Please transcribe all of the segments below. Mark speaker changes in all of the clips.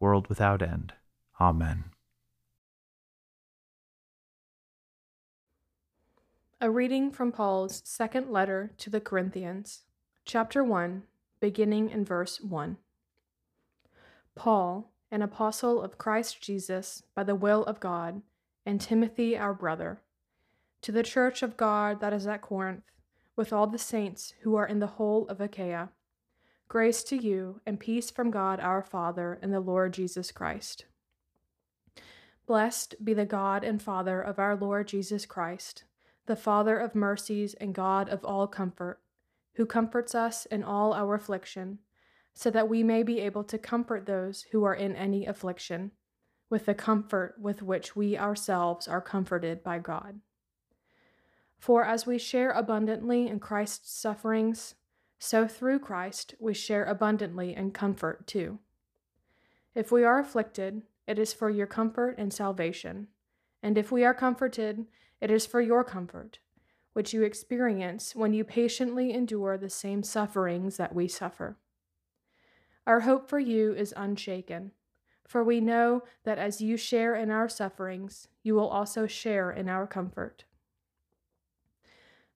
Speaker 1: world without end. Amen.
Speaker 2: A reading from Paul's second letter to the Corinthians, chapter 1, beginning in verse 1. Paul, an apostle of Christ Jesus by the will of God, and Timothy our brother, to the church of God that is at Corinth, with all the saints who are in the whole of Achaia. Grace to you and peace from God our Father and the Lord Jesus Christ. Blessed be the God and Father of our Lord Jesus Christ, the Father of mercies and God of all comfort, who comforts us in all our affliction, so that we may be able to comfort those who are in any affliction, with the comfort with which we ourselves are comforted by God. For as we share abundantly in Christ's sufferings, so through Christ we share abundantly in comfort too. If we are afflicted, it is for your comfort and salvation. And if we are comforted, it is for your comfort, which you experience when you patiently endure the same sufferings that we suffer. Our hope for you is unshaken, for we know that as you share in our sufferings, you will also share in our comfort.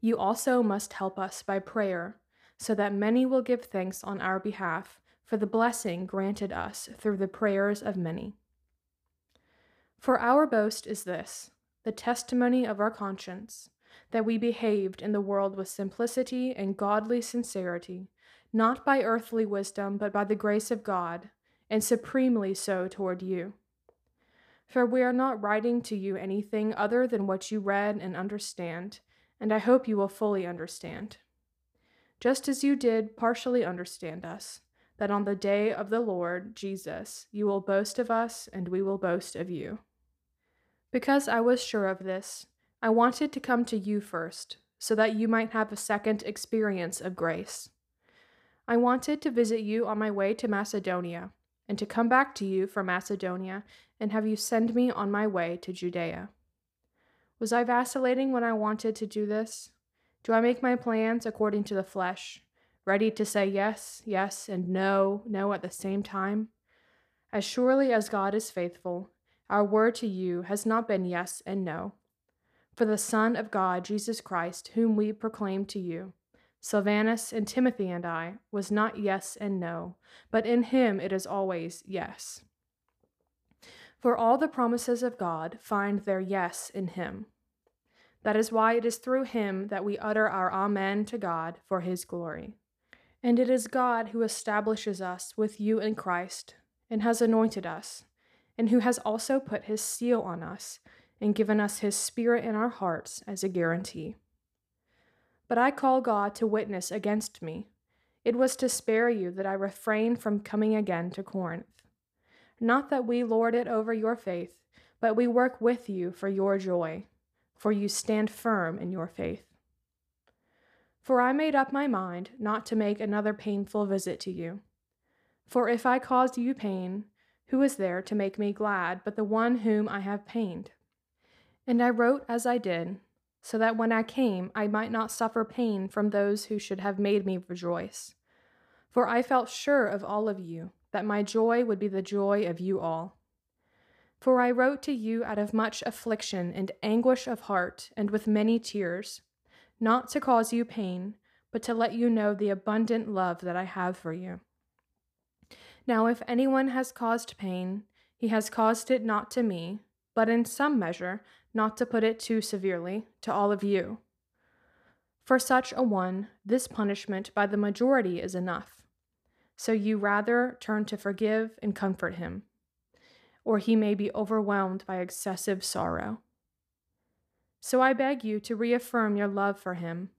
Speaker 2: You also must help us by prayer, so that many will give thanks on our behalf for the blessing granted us through the prayers of many. For our boast is this the testimony of our conscience, that we behaved in the world with simplicity and godly sincerity, not by earthly wisdom, but by the grace of God, and supremely so toward you. For we are not writing to you anything other than what you read and understand and I hope you will fully understand. Just as you did partially understand us, that on the day of the Lord Jesus you will boast of us and we will boast of you. Because I was sure of this, I wanted to come to you first, so that you might have a second experience of grace. I wanted to visit you on my way to Macedonia, and to come back to you from Macedonia and have you send me on my way to Judea. Was I vacillating when I wanted to do this? Do I make my plans according to the flesh, ready to say yes, yes, and no, no at the same time? As surely as God is faithful, our word to you has not been yes and no. For the Son of God, Jesus Christ, whom we proclaim to you, Silvanus and Timothy and I, was not yes and no, but in him it is always yes. For all the promises of God find their yes in him. That is why it is through him that we utter our Amen to God for his glory. And it is God who establishes us with you in Christ, and has anointed us, and who has also put his seal on us, and given us his Spirit in our hearts as a guarantee. But I call God to witness against me It was to spare you that I refrained from coming again to Corinth. Not that we lord it over your faith, but we work with you for your joy, for you stand firm in your faith. For I made up my mind not to make another painful visit to you. For if I caused you pain, who is there to make me glad but the one whom I have pained? And I wrote as I did, so that when I came I might not suffer pain from those who should have made me rejoice. For I felt sure of all of you, that my joy would be the joy of you all. For I wrote to you out of much affliction and anguish of heart, and with many tears, not to cause you pain, but to let you know the abundant love that I have for you. Now, if anyone has caused pain, he has caused it not to me, but in some measure, not to put it too severely, to all of you. For such a one, this punishment by the majority is enough. So you rather turn to forgive and comfort him or he may be overwhelmed by excessive sorrow. So I beg you to reaffirm your love for him,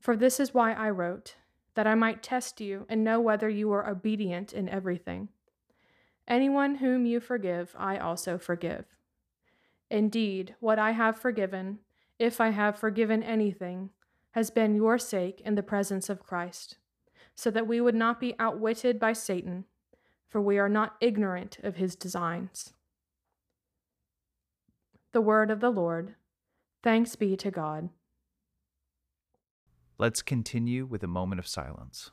Speaker 2: for this is why I wrote, that I might test you and know whether you are obedient in everything. Anyone whom you forgive, I also forgive. Indeed, what I have forgiven, if I have forgiven anything, has been your sake in the presence of Christ, so that we would not be outwitted by Satan for we are not ignorant of his designs. The word of the Lord. Thanks be to God.
Speaker 1: Let's continue with a moment of silence.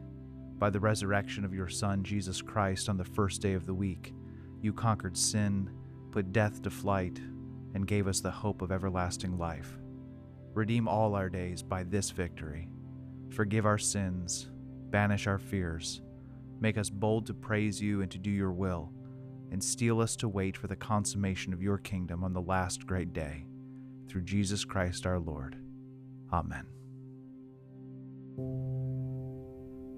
Speaker 1: by the resurrection of your Son, Jesus Christ, on the first day of the week, you conquered sin, put death to flight, and gave us the hope of everlasting life. Redeem all our days by this victory. Forgive our sins, banish our fears, make us bold to praise you and to do your will, and steel us to wait for the consummation of your kingdom on the last great day. Through Jesus Christ our Lord. Amen.